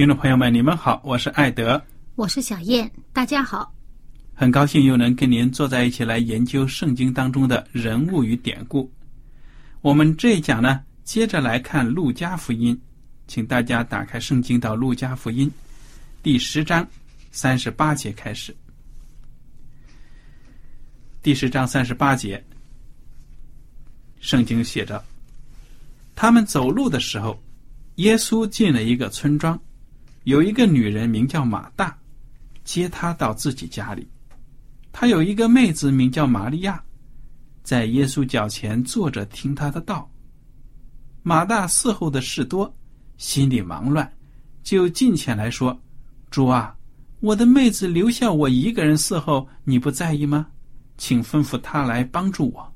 听众朋友们，你们好，我是艾德，我是小燕，大家好。很高兴又能跟您坐在一起来研究圣经当中的人物与典故。我们这一讲呢，接着来看路加福音，请大家打开圣经到路加福音第十章三十八节开始。第十章三十八节，圣经写着：他们走路的时候，耶稣进了一个村庄，有一个女人名叫马大，接他到自己家里。他有一个妹子名叫玛利亚，在耶稣脚前坐着听他的道。马大伺候的事多，心里忙乱，就近前来说：“主啊，我的妹子留下我一个人伺候，你不在意吗？请吩咐她来帮助我。”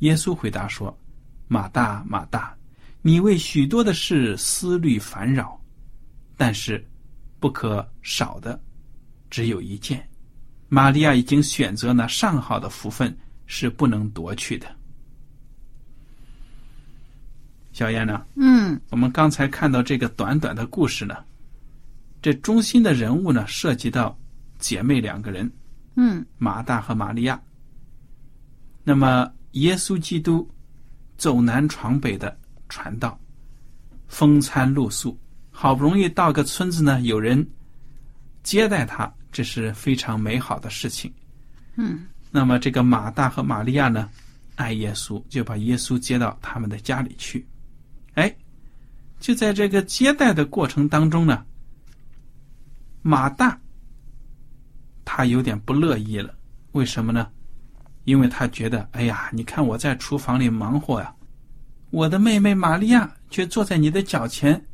耶稣回答说：“马大，马大，你为许多的事思虑烦扰，但是不可少的，只有一件。”玛利亚已经选择了上好的福分，是不能夺去的。小燕呢？嗯，我们刚才看到这个短短的故事呢，这中心的人物呢，涉及到姐妹两个人，嗯，马大和玛利亚。那么，耶稣基督走南闯北的传道，风餐露宿，好不容易到个村子呢，有人接待他。这是非常美好的事情，嗯。那么这个马大和玛利亚呢，爱耶稣，就把耶稣接到他们的家里去。哎，就在这个接待的过程当中呢，马大他有点不乐意了。为什么呢？因为他觉得，哎呀，你看我在厨房里忙活呀，我的妹妹玛利亚却坐在你的脚前，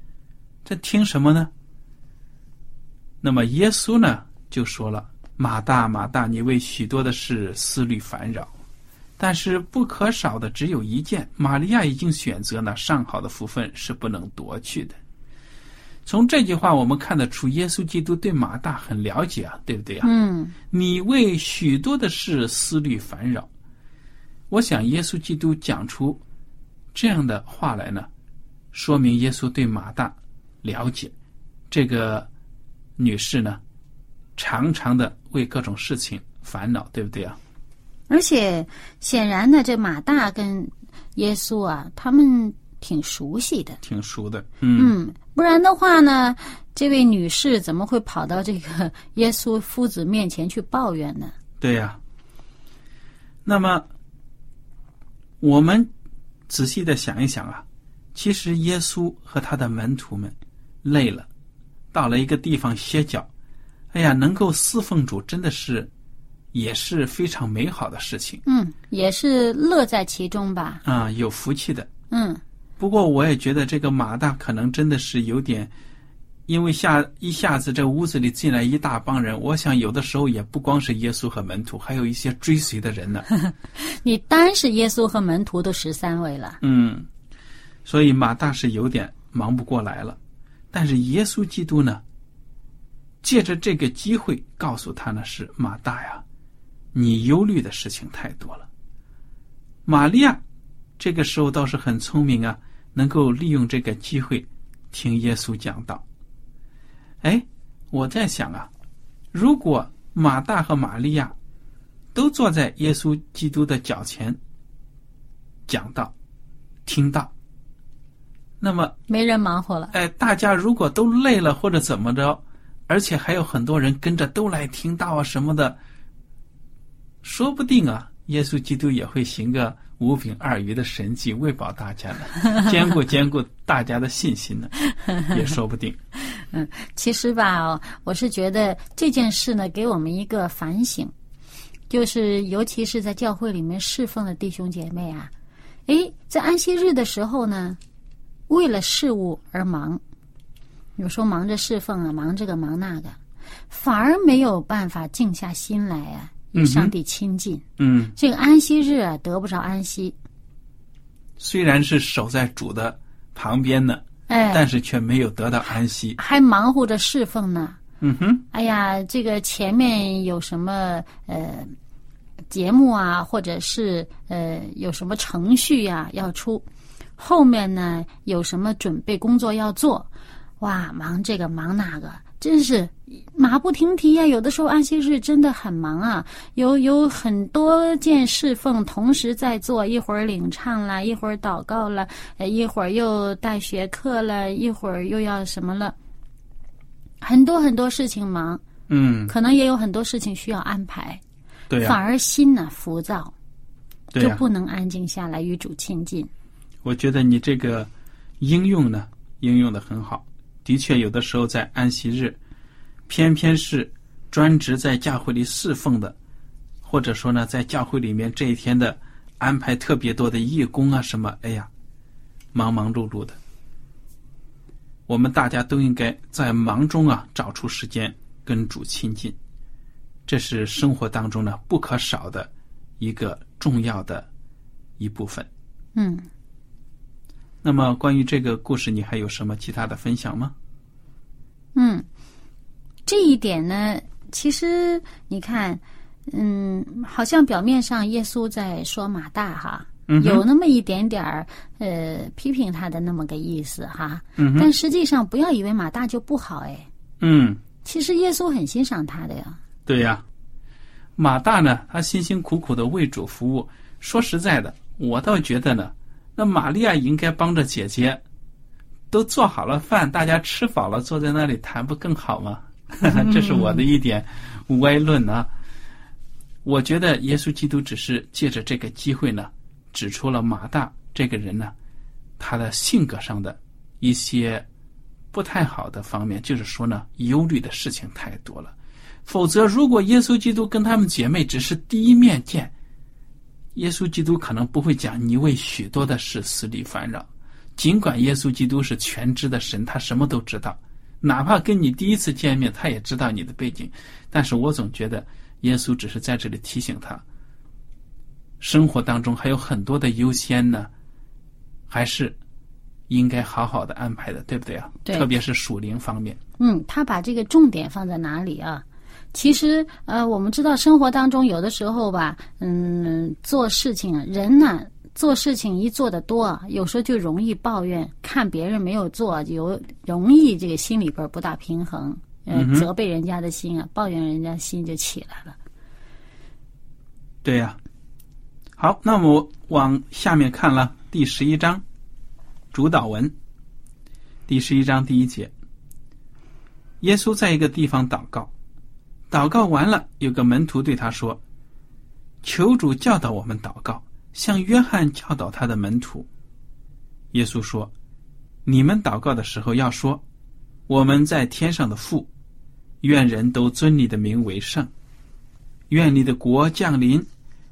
这听什么呢？那么耶稣呢？就说了：“马大，马大，你为许多的事思虑烦扰，但是不可少的只有一件。玛利亚已经选择了上好的福分，是不能夺去的。”从这句话我们看得出，耶稣基督对马大很了解啊，对不对啊？嗯。你为许多的事思虑烦扰，我想耶稣基督讲出这样的话来呢，说明耶稣对马大了解。这个女士呢？常常的为各种事情烦恼，对不对啊？而且显然呢，这马大跟耶稣啊，他们挺熟悉的，挺熟的。嗯，不然的话呢，这位女士怎么会跑到这个耶稣夫子面前去抱怨呢？对呀。那么，我们仔细的想一想啊，其实耶稣和他的门徒们累了，到了一个地方歇脚。哎呀，能够侍奉主，真的是也是非常美好的事情。嗯，也是乐在其中吧。啊，有福气的。嗯。不过，我也觉得这个马大可能真的是有点因为下一下子这屋子里进来一大帮人，我想有的时候也不光是耶稣和门徒，还有一些追随的人呢。你单是耶稣和门徒都十三位了。嗯，所以马大是有点忙不过来了。但是耶稣基督呢，借着这个机会告诉他呢，是马大呀，你忧虑的事情太多了。玛利亚这个时候倒是很聪明啊，能够利用这个机会听耶稣讲道。哎，我在想啊，如果马大和玛利亚都坐在耶稣基督的脚前讲道、听到，那么没人忙活了。哎，大家如果都累了或者怎么着，而且还有很多人跟着都来听到啊什么的，说不定啊，耶稣基督也会行个五饼二鱼的神迹喂饱大家呢，兼顾兼顾大家的信心呢，也说不定。嗯，其实吧，我是觉得这件事呢，给我们一个反省，就是尤其是在教会里面侍奉的弟兄姐妹啊，诶，在安息日的时候呢，为了事物而忙，有时候忙着侍奉啊，忙这个忙那个，反而没有办法静下心来啊，与上帝亲近。嗯，这个安息日啊，得不着安息。虽然是守在主的旁边呢。哎，但是却没有得到安息，还忙活着侍奉呢。嗯哼，哎呀，这个前面有什么呃节目啊，或者是呃有什么程序呀要出，后面呢有什么准备工作要做，哇，忙这个忙那个。真是马不停蹄呀！有的时候安息日真的很忙啊，有有很多件侍奉同时在做，一会儿领唱了，一会儿祷告了，一会儿又带学课了，一会儿又要什么了，很多很多事情忙。嗯，可能也有很多事情需要安排，对呀，反而心呢浮躁，就不能安静下来与主亲近。我觉得你这个应用呢，应用的很好。的确，有的时候在安息日，偏偏是专职在教会里侍奉的，或者说呢，在教会里面这一天的安排特别多的义工啊什么，哎呀，忙忙碌碌的。我们大家都应该在忙中啊找出时间跟主亲近，这是生活当中呢不可少的一个重要的一部分。嗯。那么，关于这个故事，你还有什么其他的分享吗？嗯，这一点呢，其实你看，嗯，好像表面上耶稣在说马大哈，有那么一点点儿呃批评他的那么个意思哈，嗯但实际上不要以为马大就不好哎，嗯，其实耶稣很欣赏他的呀。对呀，马大呢，他辛辛苦苦的为主服务，说实在的，我倒觉得呢。那玛利亚应该帮着姐姐，都做好了饭，大家吃饱了，坐在那里谈不更好吗？这是我的一点歪论啊。我觉得耶稣基督只是借着这个机会呢，指出了马大这个人呢，他的性格上的一些不太好的方面，就是说呢，忧虑的事情太多了。否则，如果耶稣基督跟他们姐妹只是第一面见，耶稣基督可能不会讲你为许多的事死里烦扰，尽管耶稣基督是全知的神，他什么都知道，哪怕跟你第一次见面，他也知道你的背景。但是我总觉得耶稣只是在这里提醒他，生活当中还有很多的优先呢，还是应该好好的安排的，对不对啊？对，特别是属灵方面。嗯，他把这个重点放在哪里啊？其实，呃，我们知道生活当中有的时候吧，嗯，做事情人呢，做事情一做的多，有时候就容易抱怨，看别人没有做，有容易这个心里边不大平衡，呃，责备人家的心啊，抱怨人家心就起来了。对呀，好，那我往下面看了第十一章主导文，第十一章第一节，耶稣在一个地方祷告。祷告完了，有个门徒对他说：“求主教导我们祷告，像约翰教导他的门徒。”耶稣说：“你们祷告的时候要说，我们在天上的父，愿人都尊你的名为圣，愿你的国降临，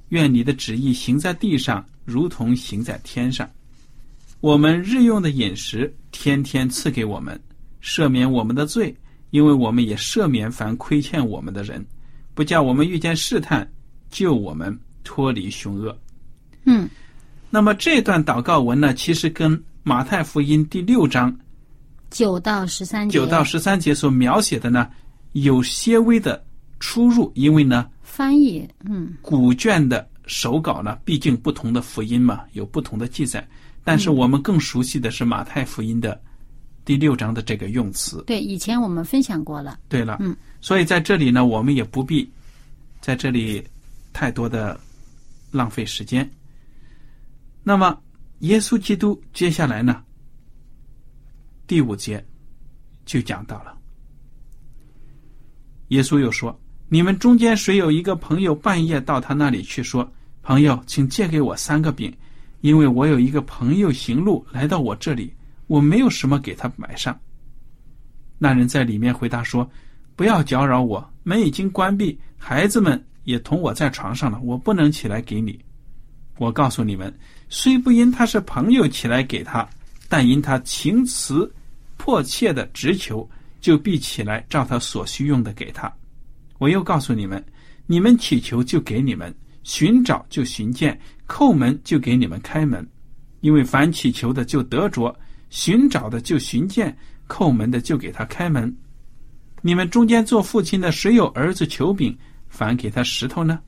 愿你的旨意行在地上，如同行在天上。我们日用的饮食，天天赐给我们，赦免我们的罪，因为我们也赦免凡亏欠我们的人，不叫我们遇见试探，救我们脱离凶恶。嗯，那么这段祷告文呢，其实跟马太福音第六章九到十三节，九到十三节所描写的呢，有些微的出入，因为呢，翻译，嗯古卷的手稿呢，毕竟不同的福音嘛，有不同的记载。但是我们更熟悉的是马太福音的第六章的这个用词。对，以前我们分享过了，对了，嗯，所以在这里呢，我们也不必在这里太多的浪费时间。那么，耶稣基督接下来呢，第五节就讲到了，耶稣又说：“你们中间谁有一个朋友半夜到他那里去说，朋友，请借给我三个饼，因为我有一个朋友行路来到我这里，我没有什么给他买上。”那人在里面回答说：“不要搅扰我，门已经关闭，孩子们也同我在床上了，我不能起来给你。我告诉你们，虽不因他是朋友起来给他，但因他情辞迫切的直求，就必起来照他所需用的给他。我又告诉你们，你们祈求就给你们，寻找就寻见，叩门就给你们开门。因为凡祈求的就得着，寻找的就寻见，叩门的就给他开门。你们中间做父亲的，谁有儿子求饼，反给他石头呢？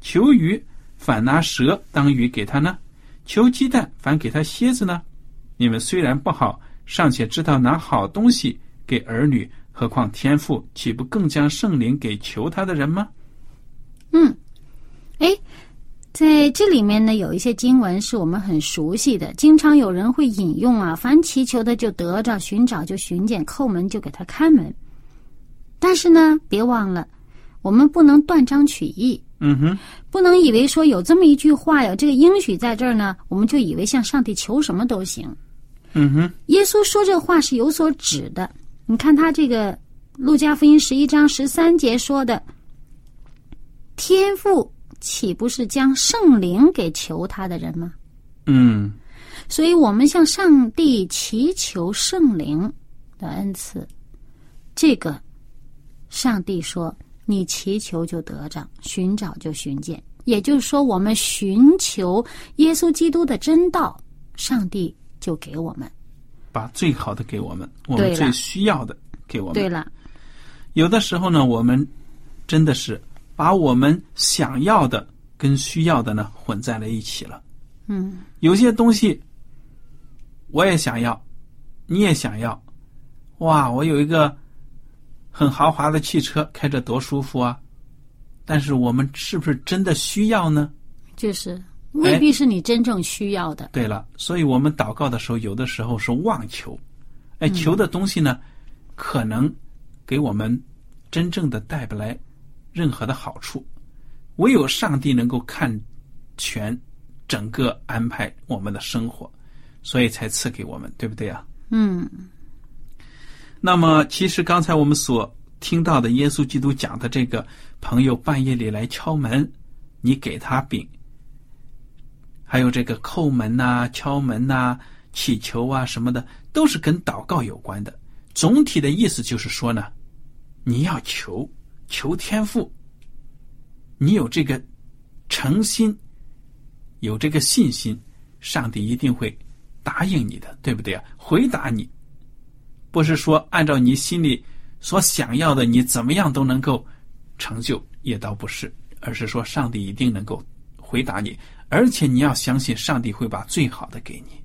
求鱼，反拿蛇当鱼给他呢？求鸡蛋，反给他蝎子呢？你们虽然不好，尚且知道拿好东西给儿女，何况天父岂不更将圣灵给求他的人吗？嗯，哎，在这里面呢，有一些经文是我们很熟悉的，经常有人会引用啊，凡祈求的就得着，寻找就寻见，叩门就给他开门。但是呢，别忘了，我们不能断章取义，嗯哼，不能以为说有这么一句话有这个应许在这儿呢，我们就以为向上帝求什么都行。嗯哼，耶稣说这话是有所指的。你看他这个《路加福音》十一章十三节说的：“天父岂不是将圣灵给求他的人吗？”嗯所以，我们向上帝祈求圣灵的恩赐，这个上帝说：“你祈求就得着，寻找就寻见。”也就是说，我们寻求耶稣基督的真道，上帝就给我们。把最好的给我们，我们最需要的给我们。对了，有的时候呢，我们真的是把我们想要的跟需要的呢混在了一起了。嗯，有些东西我也想要，你也想要，哇！我有一个很豪华的汽车，开着多舒服啊！但是我们是不是真的需要呢？就是未必是你真正需要的。对了，所以我们祷告的时候，有的时候是妄求，哎，求的东西呢，可能给我们真正的带不来任何的好处，唯有上帝能够看全整个安排我们的生活，所以才赐给我们，对不对啊？嗯，那么，其实刚才我们所听到的耶稣基督讲的这个朋友半夜里来敲门，你给他饼，还有这个叩门呐、敲门呐、祈求啊什么的，都是跟祷告有关的。总体的意思就是说呢，你要求求天赋，你有这个诚心，有这个信心，上帝一定会答应你的，对不对啊？回答你。不是说按照你心里所想要的，你怎么样都能够成就，也倒不是，而是说上帝一定能够回答你，而且你要相信上帝会把最好的给你。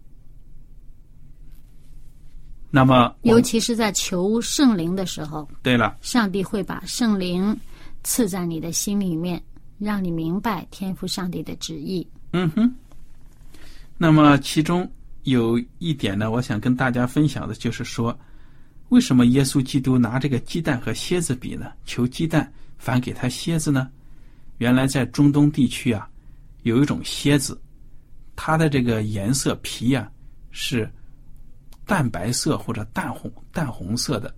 那么，尤其是在求圣灵的时候，对了，上帝会把圣灵赐在你的心里面，让你明白天赋上帝的旨意。嗯哼。那么其中有一点呢，我想跟大家分享的就是说，为什么耶稣基督拿这个鸡蛋和蝎子比呢？求鸡蛋，反给他蝎子呢？原来在中东地区啊，有一种蝎子，它的这个颜色皮啊是淡白色或者淡红淡红色的。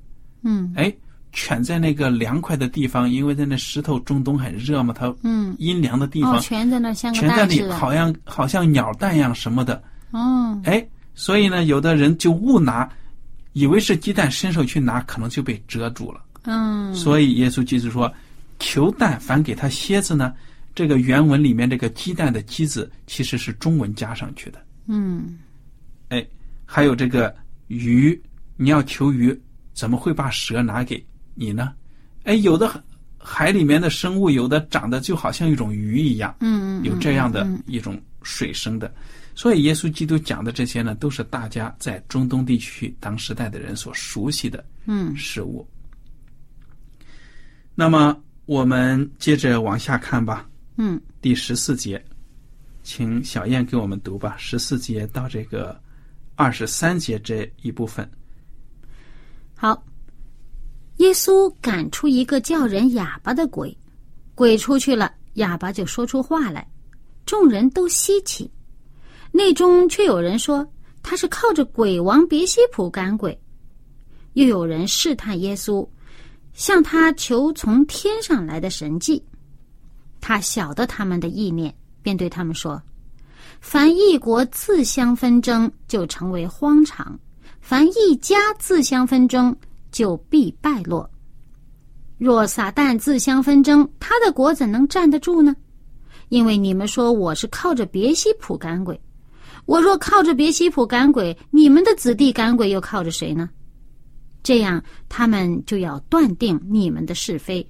嗯哎，蜷在那个凉快的地方，因为在那石头中东很热嘛，它嗯，阴凉的地方，哦，在那儿像个全在里，蛋似的。好像好像鸟蛋样什么的。哦，哎，所以呢，有的人就误拿以为是鸡蛋，伸手去拿，可能就被遮住了。嗯，所以耶稣基督说：“求蛋反给他蝎子呢。”这个原文里面这个鸡蛋的“鸡”字其实是中文加上去的。嗯，哎，还有这个鱼，你要求鱼，怎么会把蛇拿给你呢？哎，有的海里面的生物，有的长得就好像一种鱼一样，嗯嗯，有这样的一种水生的。所以耶稣基督讲的这些呢，都是大家在中东地区当时代的人所熟悉的嗯事物。那么我们接着往下看吧。嗯，第十四节，请小燕给我们读吧。十四节到这个二十三节这一部分。好。耶稣赶出一个叫人哑巴的鬼，鬼出去了，哑巴就说出话来，众人都稀奇。内中却有人说他是靠着鬼王别西卜赶鬼，又有人试探耶稣，向他求从天上来的神迹。他晓得他们的意念，便对他们说：“凡一国自相纷争，就成为荒场；凡一家自相纷争，就必败落。若撒旦自相纷争，他的国怎能站得住呢？因为你们说我是靠着别西卜赶鬼，我若靠着别西卜赶鬼，你们的子弟赶鬼又靠着谁呢？这样，他们就要断定你们的是非。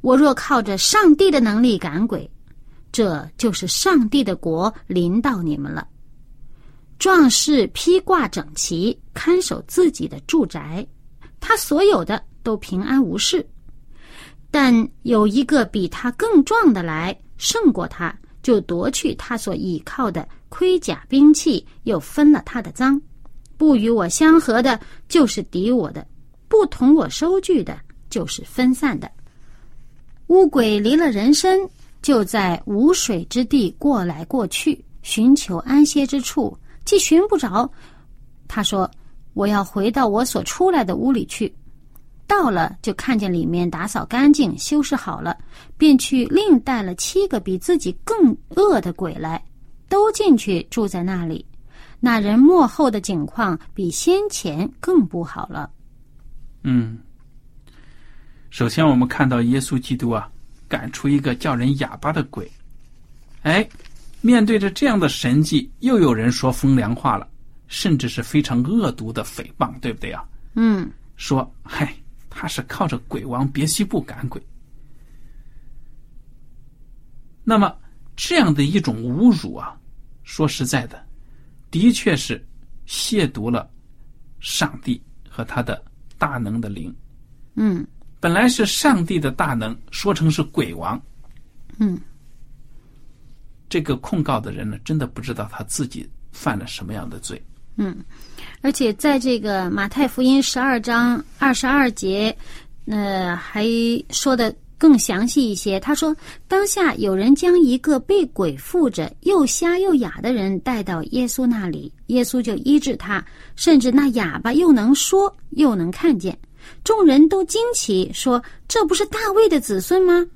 我若靠着上帝的能力赶鬼，这就是上帝的国临到你们了。壮士披挂整齐，看守自己的住宅，他所有的都平安无事。但有一个比他更壮的来，胜过他，就夺去他所倚靠的盔甲兵器，又分了他的赃。不与我相合的，就是敌我的；不同我收据的，就是分散的。乌鬼离了人身，就在无水之地过来过去，寻求安歇之处。既寻不着，他说：“我要回到我所出来的屋里去。”到了，就看见里面打扫干净、修饰好了，便去另带了七个比自己更恶的鬼来，都进去住在那里。那人幕后的景况比先前更不好了。嗯，首先我们看到耶稣基督啊，赶出一个叫人哑巴的鬼。哎，面对着这样的神迹，又有人说风凉话了，甚至是非常恶毒的诽谤，对不对啊？嗯说，嗨，他是靠着鬼王别西卜赶鬼。那么这样的一种侮辱啊，说实在的，的确是亵渎了上帝和他的大能的灵。嗯本来是上帝的大能，说成是鬼王，嗯这个控告的人呢，真的不知道他自己犯了什么样的罪。嗯，而且在这个马太福音十二章二十二节，呃，还说的更详细一些。他说，当下有人将一个被鬼附着、又瞎又哑的人带到耶稣那里，耶稣就医治他，甚至那哑巴又能说又能看见。众人都惊奇，说：“这不是大卫的子孙吗？”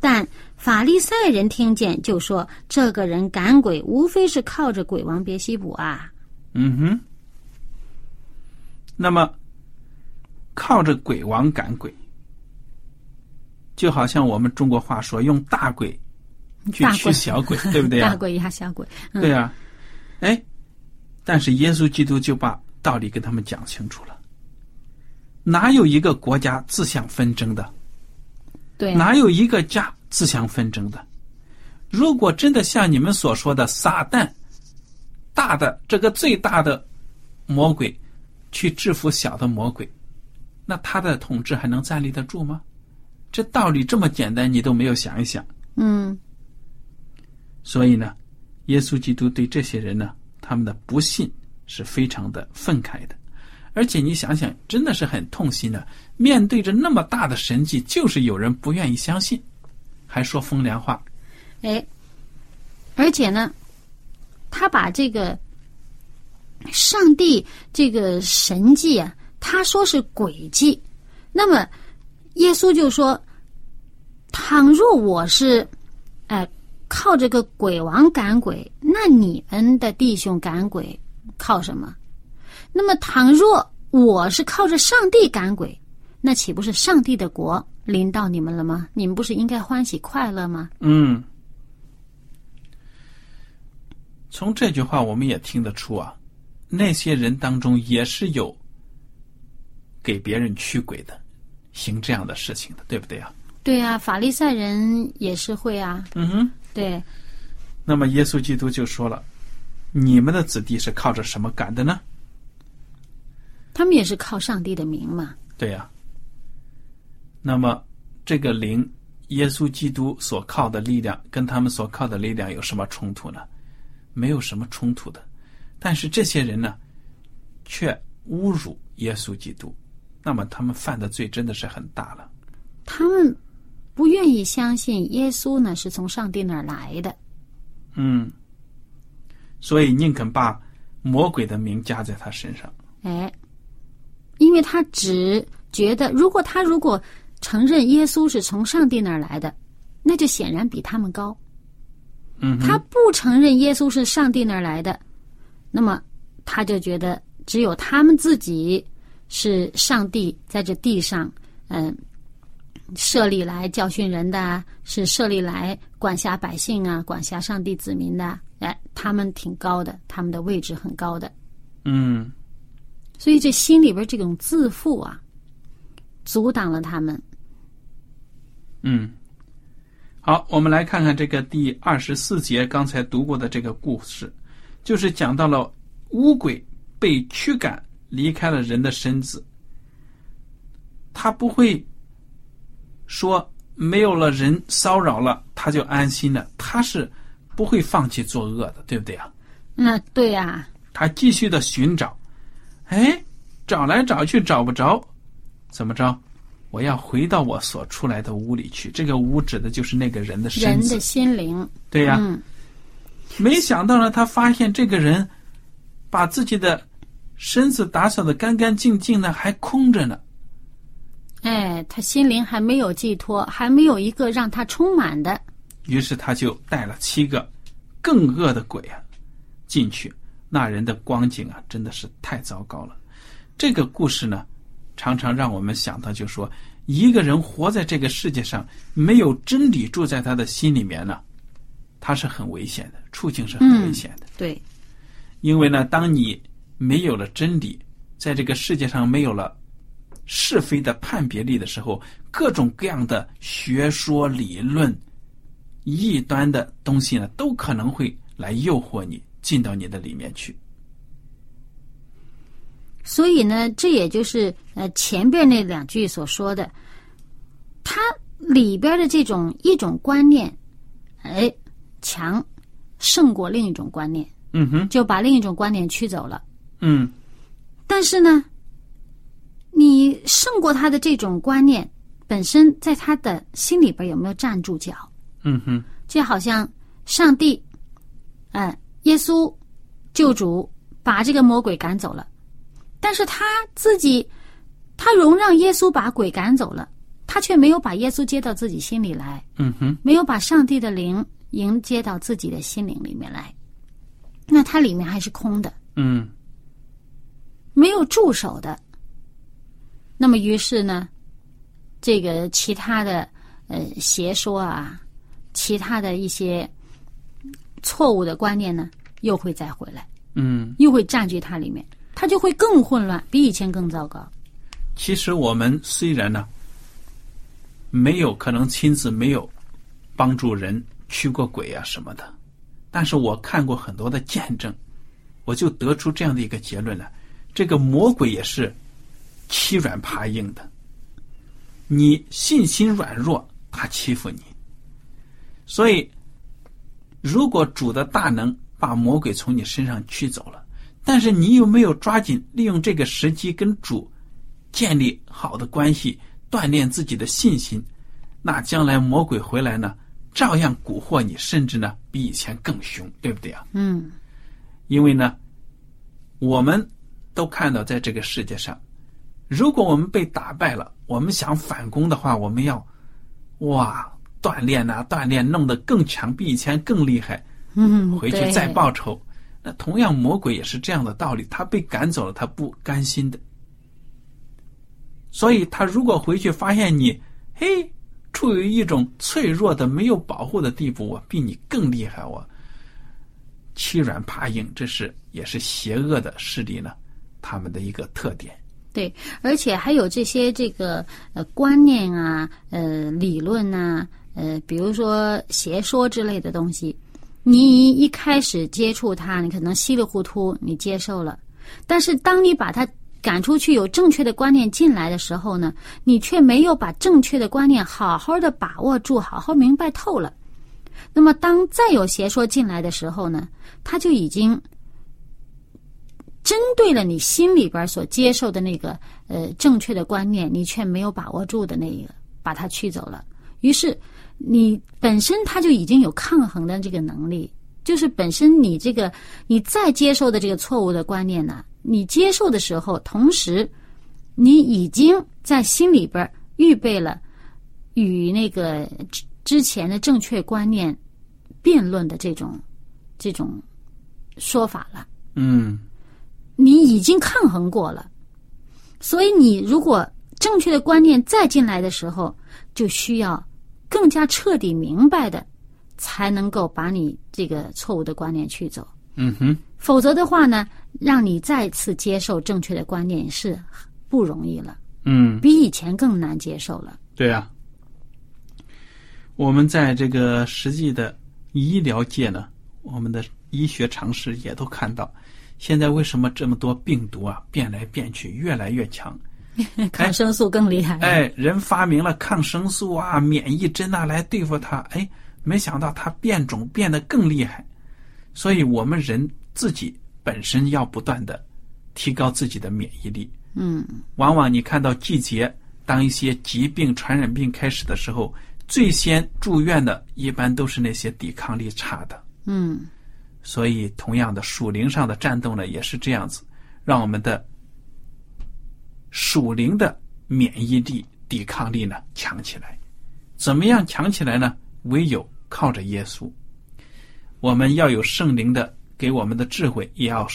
但法利赛人听见，就说：“这个人赶鬼，无非是靠着鬼王别西卜啊。”嗯哼。那么，靠着鬼王赶鬼，就好像我们中国话说，用大鬼去驱小鬼，对不对啊？大鬼压小鬼，嗯、对啊。哎，但是耶稣基督就把道理跟他们讲清楚了。哪有一个国家自相纷争的？对啊、哪有一个家自相纷争的？如果真的像你们所说的撒旦，大的这个最大的魔鬼去制服小的魔鬼，那他的统治还能站立得住吗？这道理这么简单，你都没有想一想。嗯所以呢，耶稣基督对这些人呢，他们的不信是非常的愤慨的。而且你想想，真的是很痛心的。面对着那么大的神迹，就是有人不愿意相信，还说风凉话。哎，而且呢，他把这个上帝这个神迹啊，他说是诡计，那么耶稣就说：“倘若我是，哎、靠这个鬼王赶鬼，那你们的弟兄赶鬼靠什么？那么倘若我是靠着上帝赶鬼，那岂不是上帝的国临到你们了吗？你们不是应该欢喜快乐吗？嗯，从这句话我们也听得出啊，那些人当中也是有给别人驱鬼的，行这样的事情的，对不对啊？对啊，法利赛人也是会啊。嗯哼。对，那么耶稣基督就说了：“你们的子弟是靠着什么赶的呢他们也是靠上帝的名嘛。？”对呀、那么这个灵，耶稣基督所靠的力量，跟他们所靠的力量有什么冲突呢？没有什么冲突的。但是这些人呢，却侮辱耶稣基督，那么他们犯的罪真的是很大了。他们不愿意相信耶稣呢是从上帝那儿来的。嗯，所以宁肯把魔鬼的名加在他身上。哎，因为他只觉得，如果他如果承认耶稣是从上帝那儿来的，那就显然比他们高。嗯，他不承认耶稣是上帝那儿来的，那么他就觉得只有他们自己是上帝在这地上，嗯，设立来教训人的啊，是设立来管辖百姓啊，管辖上帝子民的。哎，他们挺高的，他们的位置很高的，嗯所以这心里边这种自负啊，阻挡了他们。嗯。好，我们来看看这个第二十四节刚才读过的这个故事，就是讲到了乌鬼被驱赶离开了人的身子，他不会说没有了人骚扰了他就安心了，他是不会放弃作恶的，对不对啊？那对呀、他继续的寻找，哎，找来找去找不着，怎么着？我要回到我所出来的屋里去。这个屋指的就是那个人的身子人的，心灵，对呀、嗯，没想到呢，他发现这个人把自己的身子打扫的干干净净的，还空着呢。哎，他心灵还没有寄托，还没有一个让他充满的。于是他就带了七个更恶的鬼啊进去，那人的光景啊真的是太糟糕了。这个故事呢，常常让我们想到，就说一个人活在这个世界上，没有真理住在他的心里面呢，他是很危险的，处境是很危险的。对，因为呢，当你没有了真理，在这个世界上没有了是非的判别力的时候，各种各样的学说理论、异端的东西呢，都可能会来诱惑你进到你的里面去。所以呢，这也就是呃前边那两句所说的，它里边的这种一种观念，哎，强胜过另一种观念，嗯哼，就把另一种观念驱走了。嗯但是呢，你胜过他的这种观念本身，在他的心里边有没有站住脚？嗯哼，就好像上帝，嗯、耶稣救主把这个魔鬼赶走了，但是他自己，他容让耶稣把鬼赶走了，他却没有把耶稣接到自己心里来，嗯哼，没有把上帝的灵迎接到自己的心灵里面来，那它里面还是空的，嗯。没有助手的。那么于是呢，这个其他的呃邪说啊，其他的一些错误的观念呢，又会再回来，嗯。又会占据它里面，它就会更混乱，比以前更糟糕。其实我们虽然呢，没有可能亲自没有帮助人驱过鬼啊什么的，但是我看过很多的见证，我就得出这样的一个结论了：这个魔鬼也是欺软怕硬的，你信心软弱，他欺负你。所以，如果主的大能把魔鬼从你身上驱走了，但是你有没有抓紧利用这个时机跟主建立好的关系，锻炼自己的信心，那将来魔鬼回来呢，照样蛊惑你，甚至呢比以前更凶，对不对啊？嗯，因为呢，我们都看到在这个世界上，如果我们被打败了，我们想反攻的话，我们要哇锻炼呐、锻炼，弄得更强，比以前更厉害，嗯，回去再报仇。那同样，魔鬼也是这样的道理，他被赶走了，他不甘心的。所以他如果回去发现你，嘿，处于一种脆弱的、没有保护的地步，我比你更厉害，我欺软怕硬，这是也是邪恶的势力呢，他们的一个特点。对，而且还有这些这个呃观念啊，呃理论呐，呃，比如说邪说之类的东西，你一开始接触它，你可能稀里糊涂你接受了，但是当你把它赶出去，有正确的观念进来的时候呢，你却没有把正确的观念好好的把握住，好好明白透了。那么当再有邪说进来的时候呢，他就已经。针对了你心里边所接受的那个呃正确的观念，你却没有把握住的那一个，把它去走了。于是你本身他就已经有抗衡的这个能力，就是本身你这个你再接受的这个错误的观念呢，你接受的时候，同时你已经在心里边预备了与那个之之前的正确观念辩论的这种这种说法了。嗯。你已经抗衡过了，所以你如果正确的观念再进来的时候，就需要更加彻底明白的，才能够把你这个错误的观念去走。嗯哼，否则的话呢，让你再次接受正确的观念是不容易了。嗯，比以前更难接受了。对啊，我们在这个实际的医疗界呢，我们的医学常识也都看到。现在为什么这么多病毒啊变来变去越来越强？抗生素更厉害。哎，人发明了抗生素啊、免疫针啊来对付它，哎，没想到它变种变得更厉害。所以我们人自己本身要不断的提高自己的免疫力。嗯。往往你看到季节，当一些疾病、传染病开始的时候，最先住院的一般都是那些抵抗力差的。嗯。所以，同样的属灵上的战斗呢，也是这样子，让我们的属灵的免疫力、抵抗力呢强起来。怎么样强起来呢？唯有靠着耶稣。我们要有圣灵的给我们的智慧，也要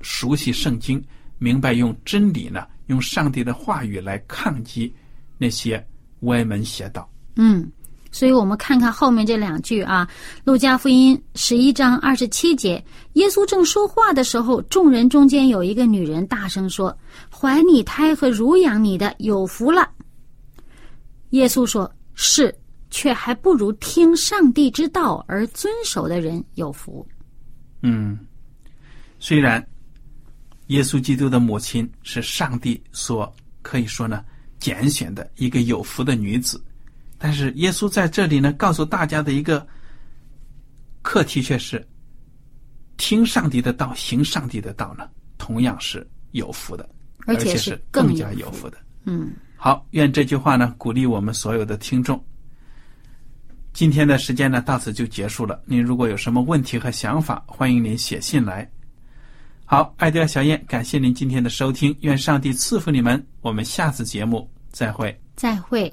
熟悉圣经，明白用真理呢，用上帝的话语来抗击那些歪门邪道。嗯。所以我们看看后面这两句啊，《路加福音》十一章二十七节，耶稣正说话的时候，众人中间有一个女人大声说：“怀你胎和乳养你的有福了。”耶稣说：“是，却还不如听上帝之道而遵守的人有福。”嗯，虽然耶稣基督的母亲是上帝所可以说呢拣选的一个有福的女子。但是耶稣在这里呢，告诉大家的一个课题却是：听上帝的道，行上帝的道呢，同样是有福的，而且是更加有福的。嗯，好，愿这句话呢鼓励我们所有的听众。今天的时间呢到此就结束了。您如果有什么问题和想法，欢迎您写信来。好，爱德小燕，感谢您今天的收听，愿上帝赐福你们。我们下次节目再会。再会。